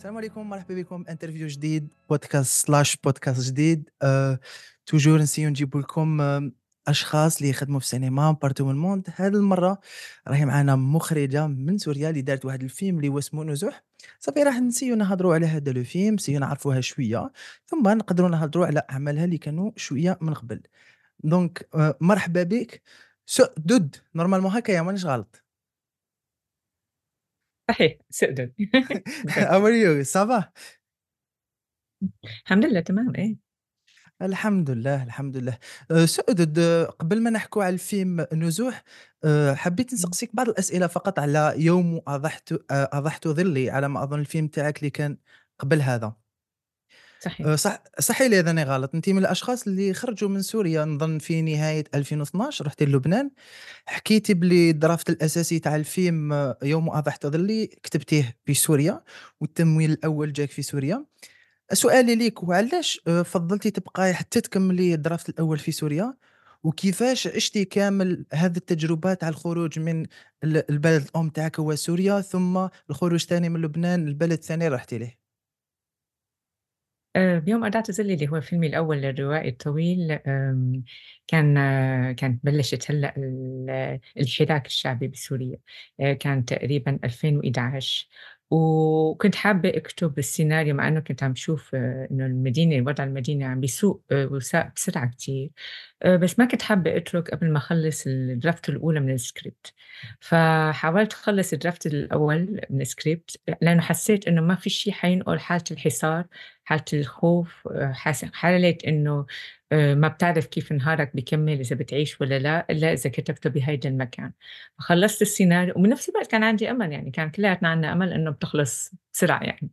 السلام عليكم مرحبا بكم. interview جديد podcast slash podcast جديد. أه toujours نسيو نجيب لكم أشخاص اللي يخدموا في السينما partout من ال monde هذه المرة راهي معنا مخرجة من سوريا اللي دارت واحد الفيلم اللي هو اسمه نزوح. صافي راح نسيو نهضروا على هذا le film نسيو نعرفوها شوية ثم نقدروا نهضروا على أعمالها اللي كانوا شوية من قبل. donc أه مرحبا بك. سؤدد normalement هكايا مانيش غلط. صحيح سؤدد How are you? Ça va? الحمد لله تمام إيه الحمد لله، الحمد لله. آآ سؤدد قبل ما نحكوا على الفيلم نزوح، آآ حبيت نسقسيك بعض الأسئلة فقط على يوم أضحت آآ أضحت ظلي على ما أظن الفيلم تاعك اللي كان قبل هذا. صحيح آآ صح صحّي لي أنا غلط، أنتِ من الأشخاص اللي خرجوا من سوريا نظن في نهاية 2012 رحتِ للبنان، حكيتِ بلي الدرافت الأساسي تاع الفيلم آه، يوم أضحت ظلي كتبتيه في سوريا، والتمويل الأول جاك في سوريا. سؤالي ليك هو علاش آآ فضّلتِ تبقاي حتى تكمّلي الدراسة الأول في سوريا، وكيفاش عشتِ كامل هذه التجربة تاع الخروج من ال البلد الأم تاعك هو سوريا، ثم الخروج تاني من لبنان للبلد الثاني اللي رحتِ ليه؟ آآ بيوم أضاعة ظِلّي اللي هو فيلمي الأول الروائي الطويل كان آه، كانت بلّشت هلأ ال الحراك الشعبي بسوريا، آآ كان تقريبًا 2011 وكنت حابة أكتب السيناريو مع إنه كنت عم شوف إنه المدينة وضع المدينة عم بيسوء آآ وساء بسرعة كتير، بس ما كنت حابة أترك قبل ما أخلّص الdraft الأولى من الscript، فحاولت أخلّص الdraft الأول من الscript لإنه حسّيت إنه ما في شي حينقل حالة الحصار. حالة الخوف، حاس حالة إنه آآ ما بتعرف كيف نهارك بيكمّل إذا بتعيش والّا لأ، إلا إذا كتبته بهيدا المكان، فخلّصت السيناريو وبنفس الوقت كان عندي أمل يعني كان كلّياتنا عندنا أمل إنه بتخلص بسرعة يعني.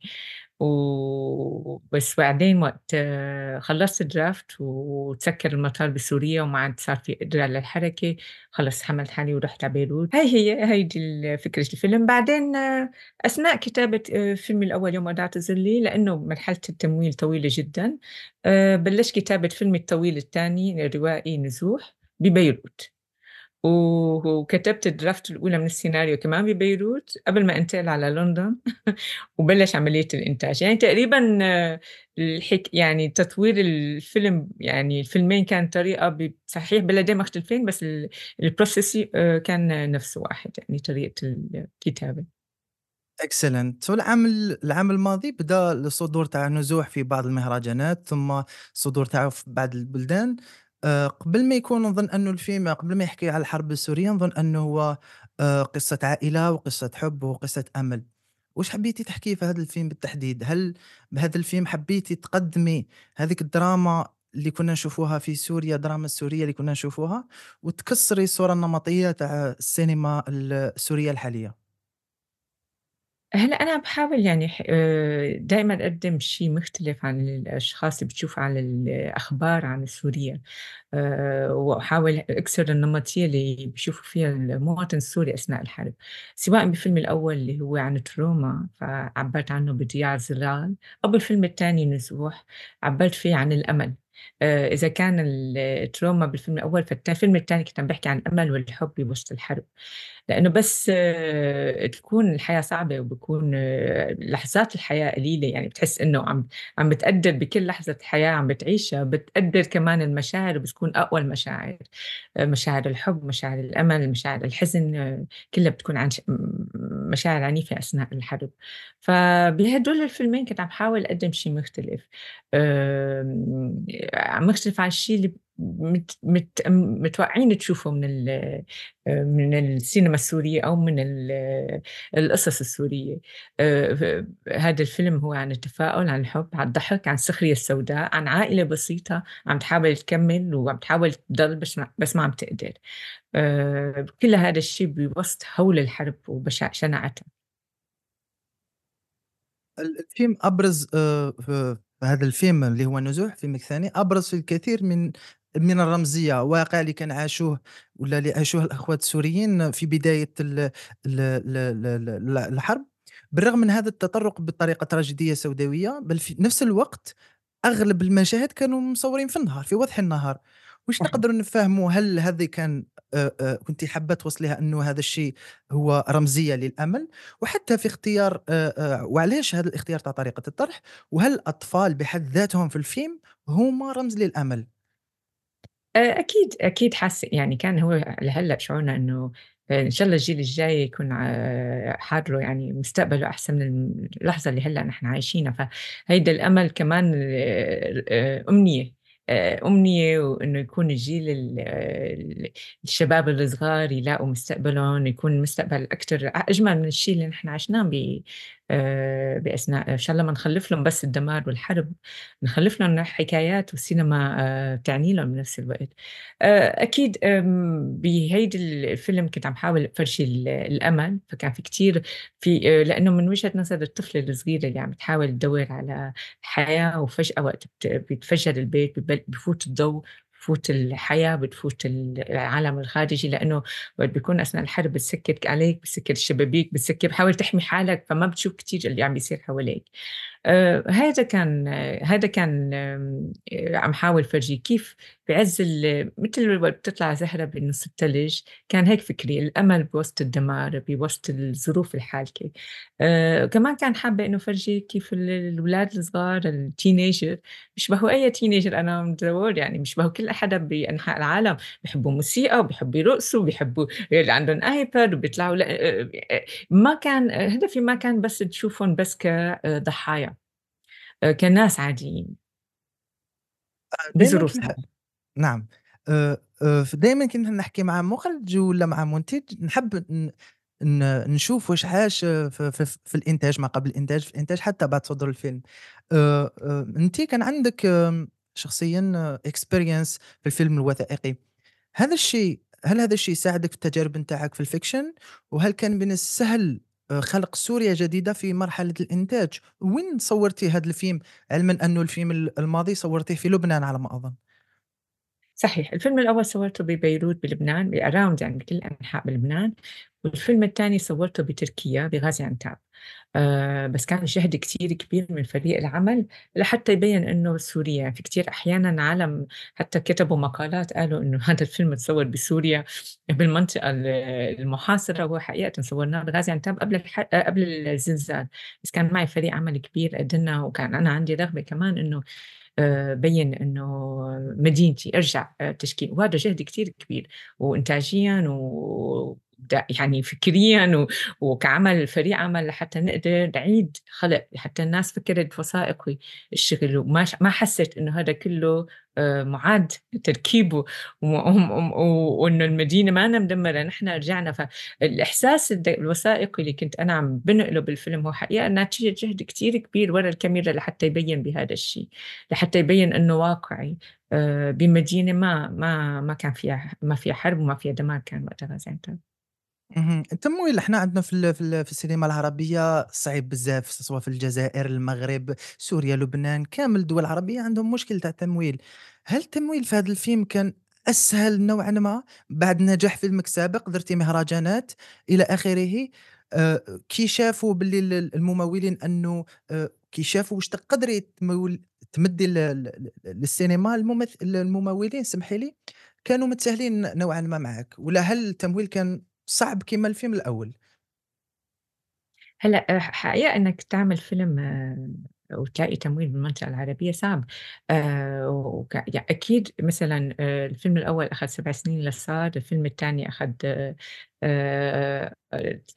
و بس بعدين وقت آه، خلّصت الdraft وتسكّر المطار بسوريا وما عاد صار في قدرة على الحركة، خلص حملت حالي ورُحت على بيروت، هاي هي هيدي فكرة الفيلم. بعدين آه، أثناء كتابة آآ فيلمي الأول يوم وداعة ظِلّي، لإنه مرحلة التمويل طويلة جدًا، بلّشت كتابة فيلمي الطويل التاني الروائي نزوح ببيروت. وكتبت الdraft الأولى من السيناريو كمان ببيروت قبل ما أنتقل على لندن وبلش عملية الإنتاج، يعني تقريبًا آه، الحك يعني تطوير الفيلم يعني الفيلمين كان طريقة ب صحيح بلدين مختلفين بس ال الprocess آآ كان نفسه واحد يعني طريقة الكتابة. excellent والعام ال العام الماضي بدأ الصدور تاع نزوح في بعض المهرجانات، ثم الصدور تاعه في بعض البلدان. آآ قبل ما يكون نظن أنه الفيلم قبل ما يحكي على الحرب السورية نظن أنه هو آآ قصة عائلة وقصة حب وقصة أمل. واش حبيتِ تحكيه في هذا الفيلم بالتحديد؟ هل بهذا الفيلم حبيتِ تقدمي هذيك الدراما اللي كنا نشوفوها في سوريا، الدراما السورية اللي كنا نشوفوها، وتكسري الصورة النمطية تاع السينما ال السورية هلأ أنا باحاول يعني ح آآ دايمًا أقدّم شي مختلف عن الأشخاص اللي بتشوفها على الأخبار عن سوريا. آآ وأحاول أكسر النمطية اللي بيشوفوا فيها المواطن السوري أثناء الحرب، سواء بفيلمي الأول اللي هو عن تروما فعبّرت عنه بضياع الظلال، أو بالفيلم التاني نزوح عبّرت فيه عن الأمل، آآ إذا كان التروما بالفيلم الأول فالت الفيلم التاني كنت عم باحكي عن الأمل والحب بوسط الحرب. لإنه بس آه، تكون الحياة صعبة وبيكون لحظات الحياة قليلة، يعني بتحس إنه عم عم بتقدّر بكل لحظة حياة عم بتعيشها، بتقدّر كمان المشاعر بتكون أقوى المشاعر، مشاعر الحب، مشاعر الأمل، مشاعر الحزن، آه، كلّها بتكون عن مشاعر عنيفة أثناء الحرب، فبهدول الفيلمين كنت عم باحاول أقدّم شي مختلف، آمم مختلف عن الشي اللي مت مت متوقعين تشوفوا من من السينما السورية أو من ال القصص السورية. آآ ف هذا الفيلم هو عن التفاؤل، عن الحب، عن الضحك، عن السخرية السوداء، عن عائلة بسيطة عم تحاول تكمّل وعم تحاول تضل بس ما بس ما عم تقدر. آآ كل هذا الشي بوسط هول الحرب وبشع شناعتها. ال الفيلم أبرز آآ ف هذا الفيلم اللي هو نزوح فيلمك الثاني أبرز في الكثير من من الرمزية، واقع اللي كان عاشوه والّا اللي عاشوه الأخوات السوريين في ال الحرب، بالرغم من هذا التطرق بطريقة تراجيدية سوداوية، بل في نفس الوقت أغلب المشاهد كانوا مصورين في النهار، في وضح النهار، واش. نقدروا نفهموا هل هذه كان كنتِ حابة توصليها إنه هذا الشيء هو رمزية للأمل؟ وحتى في اختيار وعلاش هذا الاختيار تاع طريقة الطرح؟ وهل الأطفال بحد ذاتهم في الفيلم هم رمز للأمل؟ آآ أكيد، أكيد حس يعني كان هو لهلّأ شعورنا آآ إن شاء الله الجيل الجاي يكون حاله يعني مستقبله أحسن من اللحظة اللي هلّأ نحن عايشينها، فهيدا الأمل كمان آآ آآ أمنية وإنه يكون الجيل ال ال الشباب الصغار يلاقوا مستقبلهم، يكون مستقبل أكتر أ أجمل من الشي اللي نحن عشناه ب آآ بأثناء إن شاء الله ما نخلّف لهم بس الدمار والحرب، نخلّف لهم حكايات وسينما آآ تعني لهم بنفس الوقت. أكيد آمم بهيدي الفيلم كنت عم حاول أفرجي ال الأمل، فكان في كتير في آآ لإنه من وجهة نظر الطفلة الصغيرة اللي عم تحاول تدوّر على حياة وفجأة وقت بيتفجر البيت بفوت الضوء، بفوت الحياة، بتفوت ال العالم الخارجي، لإنه وقت بيكون أثناء الحرب بتسكّر عليك، بتسكّر الشبابيك، بتسكّر بتحاول تحمي حالك، فما بتشوف كتير اللي عم بيصير حواليك. آآ هيدا كان هيدا كان آمم آآ عم حاول فرجيه كيف بعز وقت بتطلع زهرة بنُص التلج، كان هيك فكري، الأمل بوسط الدمار، بوسط الظروف الحالكة. آآ كمان كان حابة إنه فرجي كيف ال الولاد الصغار الteenager بيشبهوا أي teenager أنا متصور يعني بيشبهوا كل حدا بأنحاء العالم، بيحبوا موسيقى وبيحبوا يرقصوا، بيحبوا يلّي عندهم iPad وبيطلعوا ما كان هدفي ما كان بس تشوفهم بس كضحايا. آآ كناس عاديين دايمًا بظروف كنت صعبة. نعم. آآ فدايمًا كنا نحكي مع مُخرِج والّا مع مُنتِج نحب نشوف واش عاش في في في الإنتاج، ما قبل الإنتاج، في الإنتاج حتى بعد صدور الفيلم. أنتِ كان عندِك شخصيًا experience في الفيلم الوثائقي. هذا الشيء هل هذا الشيء ساعدك في التجارب نتاعك في الfiction؟ وهل كان من السهل خلق صورة جديدة في مرحلة الإنتاج؟ وين صوّرتِ هذا الفيلم؟ علمًا أنه الفيلم ال الماضي صوّرتيه في لبنان على ما أظن. صحيح، الفيلم الأول صوّرته ببيروت بلبنان بaround يعني بكل أنحاء بلبنان، والفيلم التاني صوّرته بتركيا بغازي عنتاب. آآ بس كان جهد كتير كبير من فريق العمل لحتى يبيّن إنه سوريا، في كتير أحيانًا عالم حتى كتبوا مقالات قالوا إنه هذا الفيلم اتصوّر بسوريا بالمنطقة ال المحاصرة، وهو حقيقةً صوّرناه بغازي عنتاب قبل الح قبل الزلزال، بس كان معي فريق عمل كبير قدرنا وكان أنا عندي رغبة كمان آآ بيّن إنه مدينتي أرجع تشكيل، وهذا جهد كتير كبير، وإنتاجيًا و د يعني فكريًا وكعمل فريق عمل لحتى نقدر نعيد خلق، حتى الناس فكرت وثائقي الشغل وما ما حست إنه هذا كله آآ مُعاد تركيبه وم م وإنه المدينة مانا مدمرة، نحن رجعنا فالإحساس الد الوثائقي اللي كنت أنا عم بانقله بالفيلم هو حقيقة نتيجة جهد كتير كبير ورا الكاميرا لحتى يبيّن بهذا الشي، لحتى يبيّن إنه واقعي آآ بمدينة ما ما ما كان فيها ما فيها حرب وما فيها دمار كان وقتها عنتاب. اهم، التمويل إحنا عندنا في في ال في السينما العربية صعيب بزاف، سواء في الجزائر، المغرب، سوريا، لبنان، كامل الدول العربية عندهم مشكل تاع التمويل. هل التمويل في هذا الفيلم كان أسهل نوعًا ما بعد نجاح فيلمك السابق، درتِ مهرجانات إلى آخره، آآ كي شافوا باللي ال ال الممولين أنه آآ كي شافوا واش تقدري تمدّي للسينما الممث الممولين سمحي لي، كانوا متساهلين نوعًا ما معاك، والّا هل التمويل كان صعب كيما الفيلم الأول. هلأ آآ ح حقيقة إنّك تعمل فيلم آه، وتلاقي تمويل بالمنطقة العربية صعب، آآ وك يع أكيد مثلًا آآ الفيلم الأول أخَد 7 سنين للصّاد، الفيلم التاني أخَد آآ ت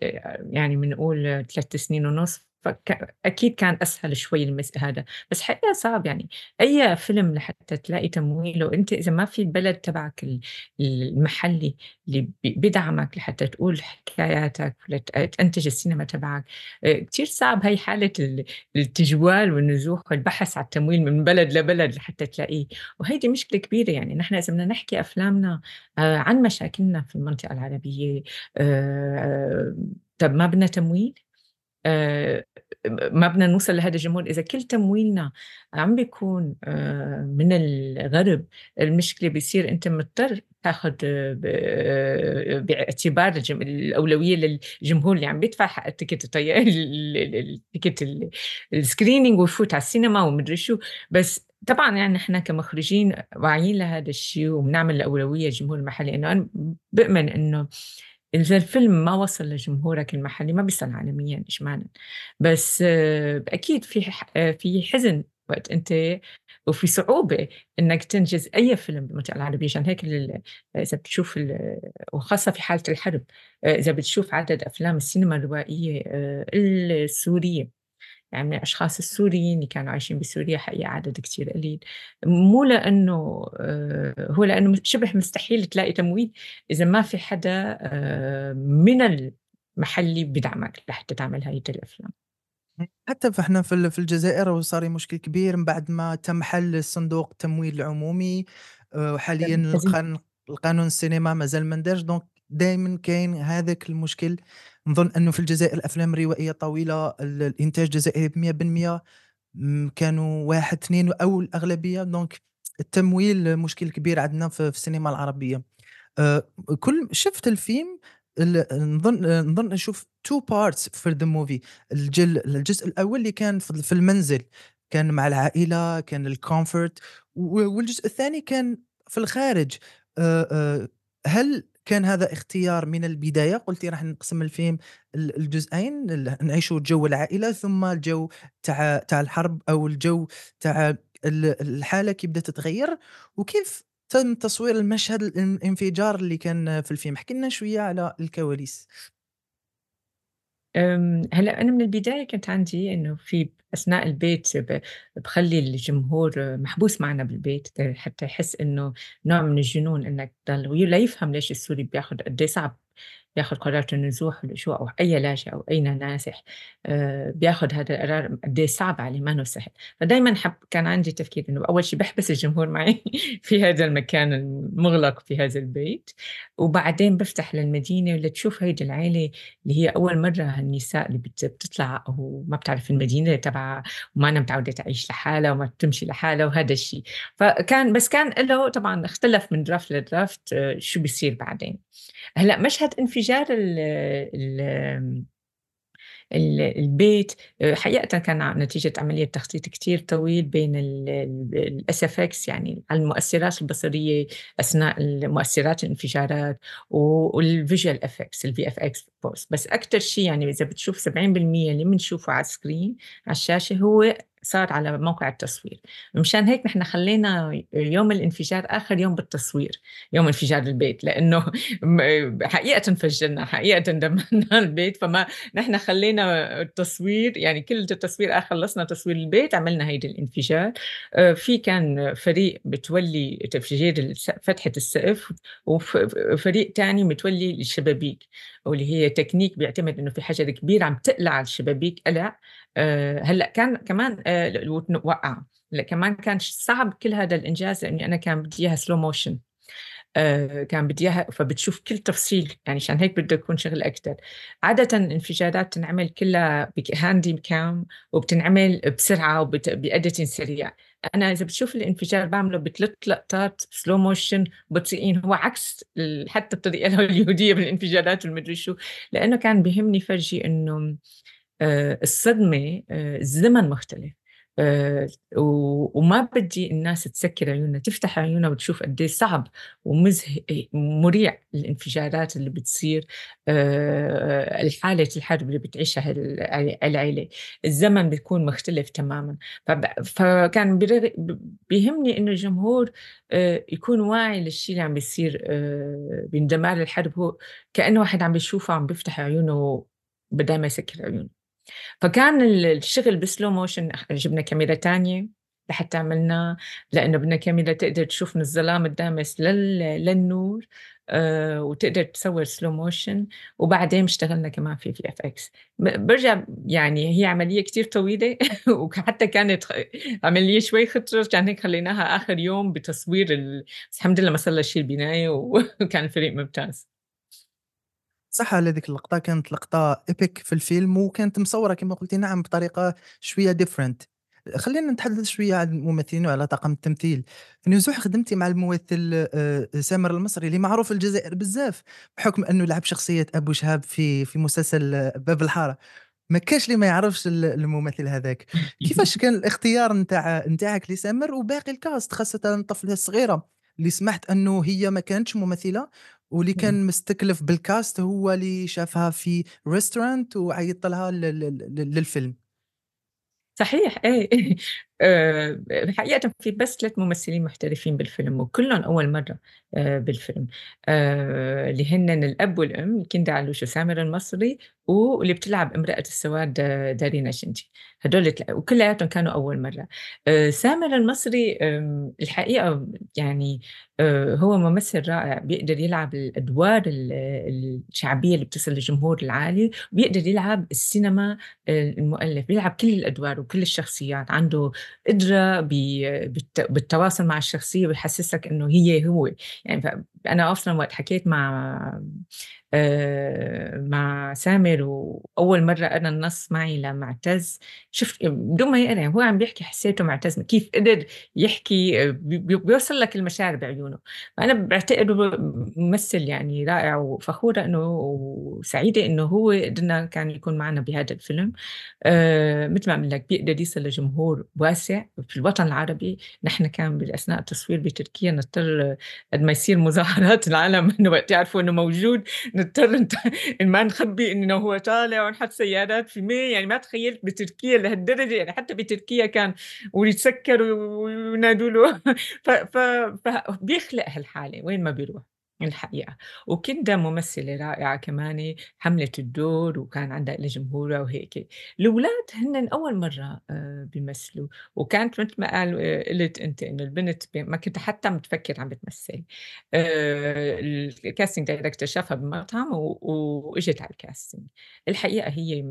يعني بنقول 3 سنين ونُص، فك أكيد كان أسهل شوي المس هذا، بس حقيقة صعب يعني. أي فيلم لحتى تلاقي تمويله أنت إذا ما في البلد تبعك ال المحلي اللي ب بيدعمك لحتى تقول حكاياتك تنتج السينما تبعك، آآ كتير صعب هي حالة ال التجوال والنزوح والبحث على التمويل من بلد لبلد لحتى تلاقيه، وهيدي مشكلة كبيرة يعني. نحن إذا بدنا نحكي أفلامنا آآ عن مشاكلنا في المنطقة العربية آآ طَب ما بدنا تمويل؟ آآ ما بدنا نوصل لهذا الجمهور، إذا كل تمويلنا عم بيكون آآ من الغرب، المشكلة بيصير أنت مضطر تاخد ب باعتبار الجم الأولوية للجمهور اللي عم بيدفع حق ال ticket الطي ال ال ال ticket ال ال screening ويفوت على السينما ومدري شو، بس طبعًا يعني إحنا كمخرجين واعيين لهذا الشيء وبنعمل الأولوية للجمهور المحلي، لإنه أنا بأمن إنه إذا الفيلم ما وصل لجمهورك المحلي ما بيوصل عالميًا إجمالًا، بس آه، أكيد في آه، في حزن وقت أنت وفي صعوبة إنك تنجز أي فيلم بالمنطقة العربية، عشان هيك ال إذا بتشوف وخاصة في حالة الحرب، إذا بتشوف عدد أفلام السينما الروائية السورية يعني من الأشخاص السوريين اللي كانوا عايشين بسوريا حقيقة عدد كتير قليل. مو لأنه آه، هو لأنه شبه مستحيل تلاقي تمويل إذا ما في حدا آه، من المحلي بدعمك لحتى تعمل هاي الأفلام حتى فإحنا في ال في الجزائر وصار مشكل كبير من بعد ما تم حل صندوق التمويل العمومي، آآ وحاليًا القانون السينما مازال ما ندارش، دونك دايمًا كاين هذاك المشكل، نظن إنه في الجزائر الأفلام الروائية الطويلة ال الإنتاج الجزائري ب100% إمم، كانوا 1، 2 أو الأغلبية، دونك التمويل مشكل كبير عندنا في في السينما العربية. آآ كل شفت الفيلم ال نظن نظن نشوف 2 parts for the movie الجل الجزء الأول اللي كان في ال في المنزل، كان مع العائلة، كان و والجزء الثاني كان في الخارج. آآ آآ هل كان هذا اختيار من البداية؟ قلتِ راح نقسم الفيلم ل لجزئين، ال نعيشوا جو العائلة، ثم الجو تاع تاع الحرب أو الجو تاع ال الحالة كي بدات تتغير، وكيف تم تصوير المشهد الان الانفجار اللي كان في الفيلم، احكِ لنا شوية على الكواليس. هلأ أنا من البداية كانت عندي إنه في أثناء البيت ب باخلّي الجمهور محبوس معنا بالبيت حتى يحس إنه نوع من الجنون إنك تضل ولا يفهم ليش السوري بياخد قد إيه صعب ياخد قرار النزوح واللجوء أو أي لاجئ أو أي نازح آآ، بياخد هذا القرار قد إيه صعب عليه ما هو سهل، فدايمًا حب كان عندي تفكير إنه أول شي باحبس الجمهور معي في هذا المكان المُغلق في هذا البيت، وبعدين بافتح للمدينة لتشوف هيدي العيلة اللي هي أول مرّة هالنساء اللي بت بتطلع وما بتعرف المدينة تبعها ومانا متعودة تعيش لحالها وما بتمشي لحالها وهذا الشي، فكان بس كان له طبعًا اختلف من draft لdraft شو بيصير بعدين. هلأ مشهد انفجار ال ال البيت. آآ حقيقةً كان نتيجة عملية تخطيط كتير طويل بين ال ال الSFX يعني المؤثرات البصرية أثناء مؤثرات الانفجارات و والvisual effects الVFX post بس أكتر شي يعني إذا بتشوف 70% اللي بنشوفه على الscreen على الشاشة هو صار على موقع التصوير، مشان هيك نحن خلّينا يوم الانفجار آخر يوم بالتصوير، يوم انفجار البيت، لإنه م حقيقةً فجّرنا، حقيقةً دمّرنا البيت، فما نحن خلّينا التصوير يعني كل التصوير آه خلّصنا تصوير البيت عملنا هيدا الانفجار، آآ في كان فريق بتولي تفجير فتحة السقف وف فريق تاني متولي الشبابيك، واللي هي تكنيك بيعتمد إنه في حجر كبير عم تقلع الشبابيك قلع. آآ هلأ كان كمان وتن وقّع، هلأ كمان كان صعب كل هذا الإنجاز لإني أنا كان بدي إياها slow motion آآ كان بدي إياها فبتشوف كل تفصيل، يعني عشان هيك بده يكون شغل أكتر. عادةً الانفجارات تنعمل كلّها handy cam وبتنعمل وبت بediting سريع. أنا إذا بتشوف الانفجار باعمله ب3 لقطات slow motion بطيئين، هو عكس حتى الطريقة الهوليودية بالانفجارات والمدري شو، لإنه كان بيهمني فرجي إنه آآ الصدمة آآ الزمن مختلف، و وما بدّي الناس تسكّر عيونها، تفتح عيونها وتشوف قد إيه صعب ومزه مُريع الانفجارات اللي بتصير الحالة الحرب اللي بتعيشها الع العيلة، الزمن بيكون مختلف تمامًا، فكان بيهمني إنه الجمهور يكون واعي للشي اللي عم بيصير آآ باندمار الحرب، هو كإنه واحد عم بيشوفه عم بيفتح عيونه بدال ما يسكّر عيونه. فكان ال الشغل motion أخ جبنا كاميرا تانية لحتى عملناه، لإنه بدنا كاميرا تقدر تشوف من الظلام الدامس لل للنور آآ، وتقدر تصوّر slow motion وبعدين اشتغلنا كمان في VFX ب بارجع يعني هي عملية كتير طويلة وحتى كانت خ عملية شوي خطرة عشان هيك خلّيناها آخر يوم بتصوير ال الحمد لله ما صار لها شي البناية وكان الفريق ممتاز. صح على ذيك اللقطة كانت لقطة epic في الفيلم، وكانت مصورة كما قلتِ نعم بطريقة شوية different. خلّينا نتحدث شوية عن الممثلين وعلى طاقم التمثيل. في نزوح خدمتِ مع الممثل آآ سامر المصري اللي معروف في الجزائر بزاف، بحكم أنه لعب شخصية أبو شهاب في في مسلسل آه، باب الحارة. ما كانش اللي ما يعرفش ال الممثل هذاك. كيفاش كان الاختيار نتاع نتاعك لسامر وباقي الcast خاصةً الطفلة الصغيرة اللي سمعت أنه هي ما كانتش ممثلة واللي. كان مستكلف بالcast هو اللي شافها في restaurant وعيّط لها للفيلم. صحيح إيه آآ حقيقةً في بس 3 ممثلين محترفين بالفيلم وكلّن أول مرّة آآ بالفيلم، آآ اللي هنّن الأب والأم كندا علوش وسامر المصري واللي بتلعب امرأة السواد آه، دارينا شنجي، هدول وكلّياتهم كانوا أول مرّة. آآ سامر المصري الحقيقة يعني آآ هو ممثل رائع. بيقدر يلعب الأدوار ال الشعبية اللي بتصل للجمهور العالي، وبيقدر يلعب السينما آآ المؤلف، بيلعب كل الأدوار وكل الشخصيات، عنده قدرة بالتواصل مع الشخصية ويحسّسك إنه هي هو، يعني أنا أصلًا وقت حكيت مع مع سامر وأول مرّة قرا النص معي لمعتز، شُفت بدون ما يقرا هو عم بيحكي حسّيته معتز. كيف قدر يحكي بي بي بيوصل لك المشاعر بعيونه، فأنا باعتقده ممثل يعني رائع وفخورة إنه وسعيدة إنه هو قدرنا كان يكون معنا بهذا الفيلم. آآ متل ما عم لك بيقدر يصل لجمهور واسع في الوطن العربي، نحن كان بأثناء التصوير بتركيا نضطر قد ما يصير مظاهرات العالم إنه وقت يعرفوا إنه موجود. نضطر ما نخبّي إنه هو طالع ونحط سيارات في مي. يعني ما تخيّلت بتركيا لهالدرجة. يعني حتى بتركيا كان ويتسكّروا وينادوا له. فبيخلق هالحالة. وين ما بيروح. الحقيقة، وكندا ممثلة رائعة كمان حملت الدور وكان عندها إلها جمهورها وهيك. الولاد هنّن أول مرّة آآ بيمثلوا، وكانت متل ما قال آآ قُلت أنتِ إنه البنت ما كنت حتى متفكّرة عم بتمثّل. آآ الcasting director شافها بمطعم وإجت على الcasting. الحقيقة هي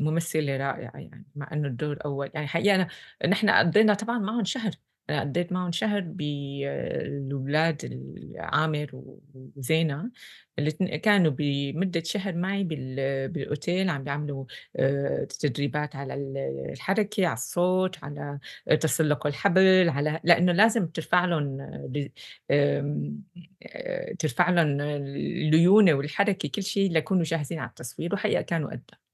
ممثلة رائعة يعني، مع إنه الدور أول يعني حقيقة نحن قضّينا طبعًا معهم شهر، أنا قضّيت معهم شهر ب الولاد ال عامر و وزينة الاتن كانوا بمدة شهر معي بال بالأوتيل عم بيعملوا آآ تدريبات على ال الحركة، على الصوت، على تسلق الحبل، على لإنه لازم ترفع لهم آمم آآ ترفع لهم الليونة والحركة كل شي ليكونوا جاهزين على التصوير، وحقيقة كانوا قدّها.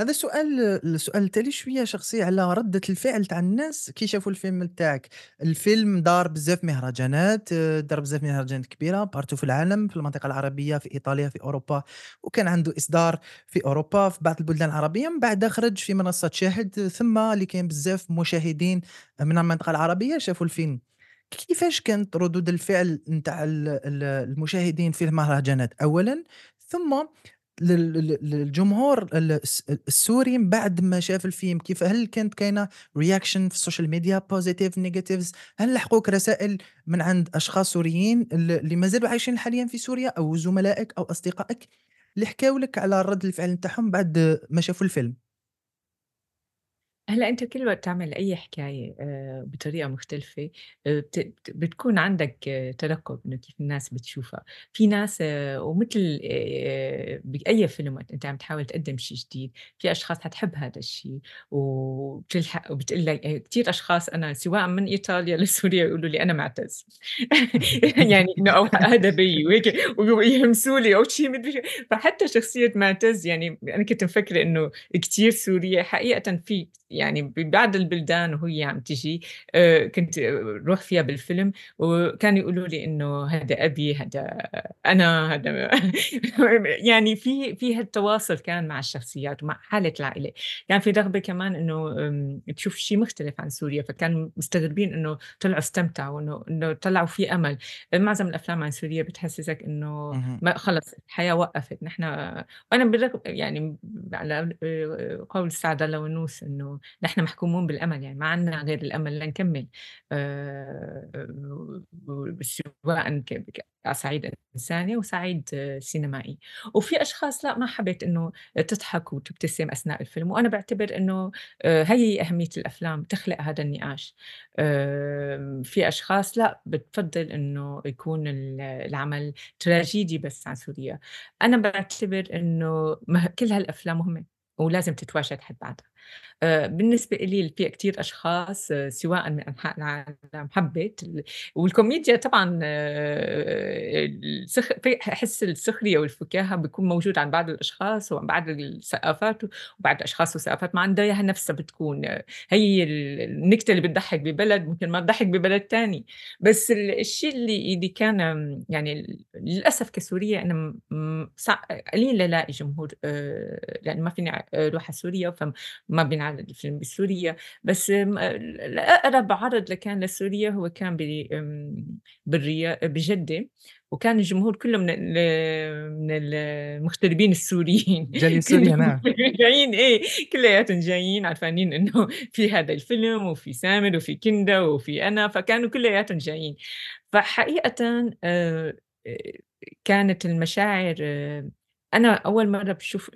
هذا سؤال السؤال التالي شوية شخصي على ردة الفعل تاع الناس كي شافوا الفيلم تاعك، الفيلم دار بزاف مهرجانات، دار بزاف مهرجانات كبيرة partout في العالم، في المنطقة العربية، في إيطاليا، في أوروبا، وكان عنده إصدار في أوروبا، في بعض البلدان العربية، من بعد خرج في منصة شاهد، ثم اللي كاين بزاف مشاهدين من المنطقة العربية شافوا الفيلم. كيفاش كانت ردود الفعل نتاع ال ال المشاهدين في المهرجانات أولًا، ثم للجمهور ال الس السوري بعد ما شاف الفيلم، كيف هل كانت كاينة reaction في السوشيال ميديا positive negatives هل لحقوك رسائل من عند أشخاص سوريين ال اللي ما زالوا عايشين حاليًا في سوريا أو زملائك أو أصدقائك؟ اللي حكاو لك على رد الفعل نتاعهم بعد ما شافوا الفيلم؟ هلأ أنت كل وقت تعمل آآ بطريقة مختلفة آآ بت بت بتكون عندك آه، ترقُّب إنه كيف الناس بتشوفها، في ناس آه، ومثل بأي فيلم أنت عم تحاول تقدّم شي جديد، في أشخاص حتحب هذا الشي. وبتلحق وبتقول لك آآ كتير أشخاص أنا سواء من إيطاليا لسوريا يقولوا لي أنا مُعتز. يعني إنه أو هذا بيي وهيك ويهمسوا لي أو شي مدري فحتى شخصية مُعتز يعني أنا كنت مفكرة إنه كتير سورية، حقيقةً في يعني ببعض البلدان وهي عم تيجي آآ كنت روح فيها بالفيلم وكانوا يقولوا لي إنه هذا أبي، هذا أنا، هذا يعني في في هالتواصل كان مع الشخصيات ومع حالة العائلة، كان في رغبة كمان آمم تشوف شيء مختلف عن سوريا، فكانوا مستغربين إنه طلعوا استمتعوا إنه إنه طلعوا في أمل، معظم الأفلام عن سوريا بتحسسك اهم. ما خلص الحياة وقفت، نحن وأنا بالرغم يعني على آآ قول السعد ونوس إنه نحن محكومون بالأمل يعني ما عندنا غير الأمل لنكمّل آآ سواءً ك ك على صعيد إنساني وصعيد آه، سينمائي، وفي أشخاص لأ ما حبِت إنه تضحك وتبتسم أثناء الفيلم، وأنا باعتبر إنه آآ هي أهمية الأفلام تخلق هذا النقاش، في أشخاص لأ بتفضّل إنه يكون ال العمل تراجيدي بس عن سوريا، أنا باعتبر إنه مه كل هالأفلام مهمة ولازم تتواجد حد بعدها. آآ بالنسبة إلي في كتير أشخاص آه، سواء من أنحاء العالم حبِّت ال والكوميديا طبعًا في أحس السخرية والفكاهة بيكون موجود عند بعض الأشخاص وعند بعض الثقافات وبعض الأشخاص وثقافات ما عندها إياها نفسها بتكون آه، هي ال النكتة اللي بتضحّك ببلد ممكن ما تضحّك ببلد تاني، بس ال الشيء اللي اللي كان يعني للأسف كسورية أنا قليل لالاقي جمهور لإنه ما فيني أروح على سوريا فما بينعرض الفيلم بسوريا، بس م الأقرب عرض لكان لسوريا هو كان ب آمم بالريا بجدة، وكان الجمهور كلّه من من المغتربين السوريين جالية سوريا نعم. جايين إيه، كلّياتهم جايين عرفانين إنه في هذا الفيلم وفي سامر وفي كندا وفي أنا، فكانوا كلّياتهم جايين. فحقيقةً آآ كانت المشاعر آه، أنا أول مرّة باشوف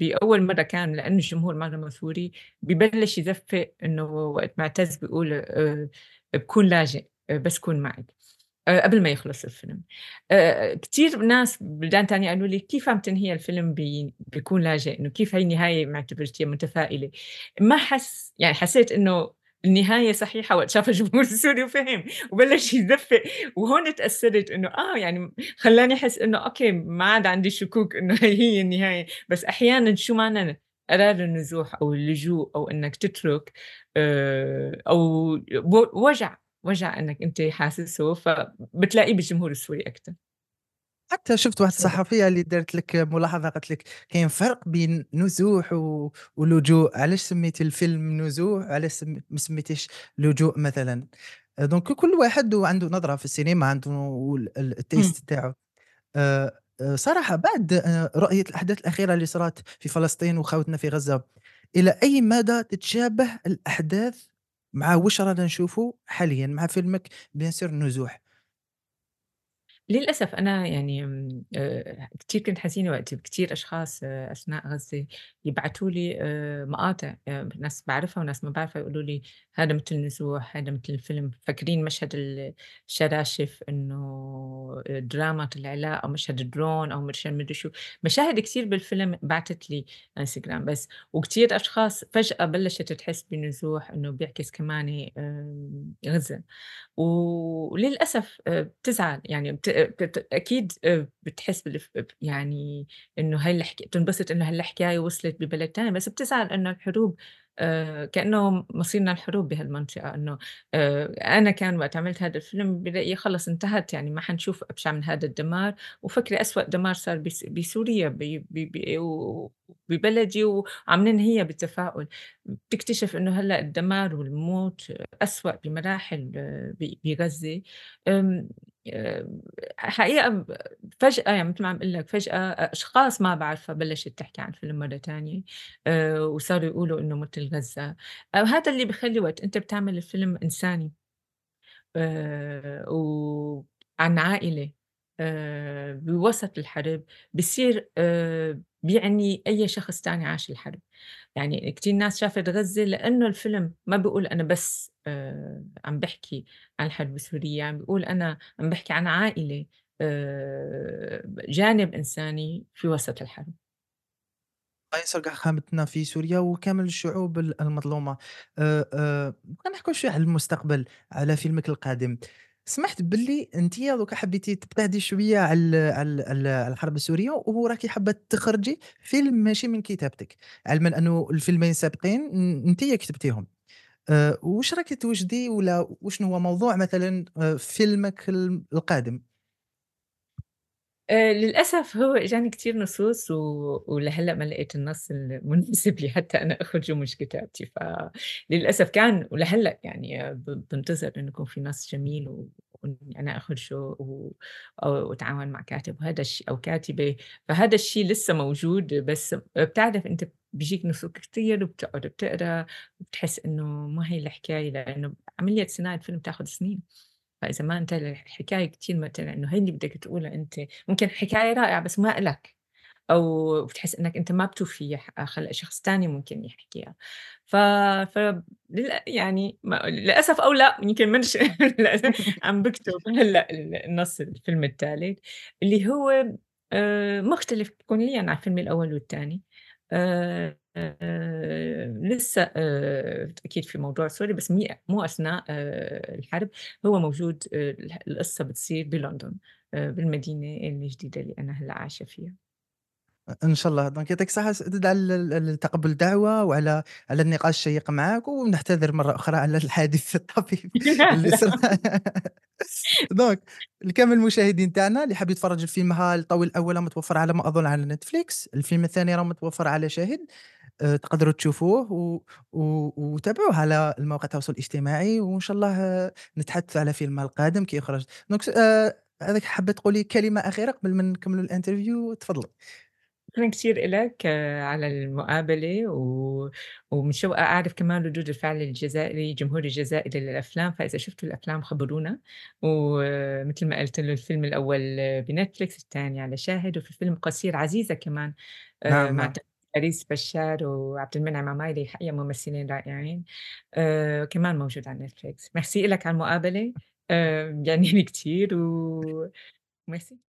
إنه بأول مرّة كان لإنه الجمهور معظمه سوري، ببلش يزفّق إنه وقت معتز بيقول آآ بكون لاجئ، آآ بس كون معك، آآ قبل ما يخلص الفيلم. آآ كتير ناس بلدان تانية قالوا لي: "كيف عم تنهي الفيلم ب بكون لاجئ؟ إنه كيف هي النهاية معتبرتيها متفائلة؟" ما حس يعني حسيت إنه النهاية صحيحة وقت شافها الجمهور السوري وفهم وبلش يزفّق، وهون اتأثّرت إنه آه يعني خلّاني أحس إنه أوكي ما عاد عندي شكوك إنه هي هي النهاية، بس أحيانًا شو معنى قرار النزوح أو اللجوء أو إنّك تترك آآ أو وجع، وجع إنّك أنت حاسّه، فبتلاقيه بالجمهور السوري أكتر. حتى شُفت واحد صراحة. الصحفية اللي دارت لك ملاحظة قالت لك: "كاين فرق بين نزوح و ولجوء، علاش سميتِ الفيلم نزوح وعلاش سم ما سميتيش لجوء مثلًا؟" دونك كل واحد وعنده نظرة في السينما، عنده ال ال إمم. تاعو. آآ آآ صراحة بعد آآ رؤية الأحداث الأخيرة اللي صارت في فلسطين وخاوتنا في غزة، إلى أي مدى تتشابه الأحداث مع واش رانا نشوفوا حاليًا مع فيلمك bien sûr نزوح؟ للأسف أنا يعني آآ كتير كنت حزينة وقت كتير أشخاص آه، أثناء غزة يبعتوا لي آآ مقاطع ناس باعرفها وناس ما باعرفها يقولوا لي هذا مثل نزوح، هذا مثل الفيلم، فاكرين مشهد ال الشراشف إنه دراما لها أو مشهد الدرون أو مشهد مدري شو، مشاهد كتير بالفيلم انبعتت لي إنستجرام بس، وكتير أشخاص فجأة بلشت تحس بنزوح إنه بيعكس كمان غزة. وللأسف بتزعل، يعني بت بت أكيد آآ بتحس يعني هاي الحك بتنبسط إنه هالحكاية وصلت ببلد تاني، بس بتزعل إنه الحروب آآ كإنه مصيرنا الحروب بهالمنطقة، إنه آآ أنا كان وقت عملت هذا الفيلم برأيي خلص انتهت يعني ما حنشوف أبشع من هذا الدمار، وفكري أسوأ دمار صار بس بسوريا ب ب ب وببلدي وعم ننهيها بتفاؤل، بتكتشف إنه هلأ الدمار والموت أسوأ بمراحل آه، آآ، حقيقة فجأة يعني متل ما عم أقول لك فجأة أشخاص ما باعرفها بلشت تحكي عن الفيلم مرة تانية، آآ، وصاروا يقولوا إنه متل غزة، آآ، هذا اللي بيخلّي وقت أنت بتعمل الفيلم إنساني. وعن عائلة بوسط الحرب، بصير بيعني أي شخص تاني عاش الحرب، يعني كتير ناس شافت غزة لإنه الفيلم ما بيقول أنا بس آآ عم باحكي عن الحرب السورية، عم بيقول أنا عم باحكي عن عائلة آآ جانب إنساني في وسط الحرب. الله ينصر خامتنا في سوريا وكامل الشعوب ال المظلومة. آآ، آآ، بغينا نحكوا شوية على المستقبل، على فيلمك القادم. سمحت باللي أنتِ دوكا حبيتِ تبتعدي شوية على على ال على على الحرب السورية وراكِ حابة تخرجي فيلم ماشي من كتابتك، علمًا أنه الفيلمين سابقين ن أنتِ كتبتيهم. آآ، واش راكِ توجدي والّا وشنو هو موضوع مثلًا آآ، فيلمك ال القادم؟ آآ للأسف هو إجاني كتير نصوص و ولهلّأ ما لقيت النص المناسب لي حتى أنا أخرجه مش كتابتي، فللأسف كان ولهلّأ يعني ب بانتظر إنه يكون في نص جميل و وإني أنا أخرجه و أو وأتعاون مع كاتب وهذا الش أو كاتبة، فهذا الشي لسه موجود بس بتعرف أنت بيجيك نصوص كتير وبتقعد بتقرأ وبتحس إنه ما هي الحكاية لإنه عملية صناعة فيلم بتاخد سنين. فإذا ما انتهى الحكاية كتير مثلًا إنه هي اللي بدك تقولها أنت، ممكن حكاية رائعة بس ما إلك، أو بتحس إنك أنت ما بتوفي ح خلق شخص تاني ممكن يحكيها. ف ف يعني ما للأسف أو لأ يمكن منش عم باكتب هلأ ال النص الفيلم التالت، اللي هو آآ مختلف كليًا عن الفيلم الأول والتاني. آآ لسه آآ أكيد في موضوع سوريا بس مو أثناء آآ الحرب، هو موجود القصة بتصير بلندن، آآ بالمدينة الجديدة اللي أنا هلّأ عايشة فيها. إن شاء الله، donc يعطيك الصحة سؤدد على تقبُّل الدعوة وعلى على النقاش الشيّق معاك، ونعتذر مرّة أخرى على الحادث الطفيف اللي صرا donc لكامل المشاهدين تاعنا اللي حاب يتفرّج الفيلم ها الطويل الأول راه متوفّر على ما أظن على نتفليكس، الفيلم الثاني راه متوفّر على شاهد، تقدروا تشوفوه و و وتابعوه على المواقع التواصل الاجتماعي، وإن شاء الله نتحدثوا على فيلم القادم كي يخرج. donc س آآ هاذاك حابة تقولي كلمة أخيرة قبل ما نكملوا ال interview تفضّلي. شكرًا كتير إلك على المقابلة، و ومتشوقة أعرف كمان ردود الفعل الجزائري الجمهور الجزائري للأفلام، فإذا شفتوا الأفلام خبرونا، ومثل ما قلت إنه الفيلم الأول بنتفليكس، التاني على شاهد، وفي فيلم قصير عزيزة كمان نعم، مع فارس بشار وعبد المنعم عمايلة الحقيقة ممثلين رائعين، آآ كمان موجود على نتفليكس. ميرسي إلك على المقابلة، آآ يعني كتير و ميرسي.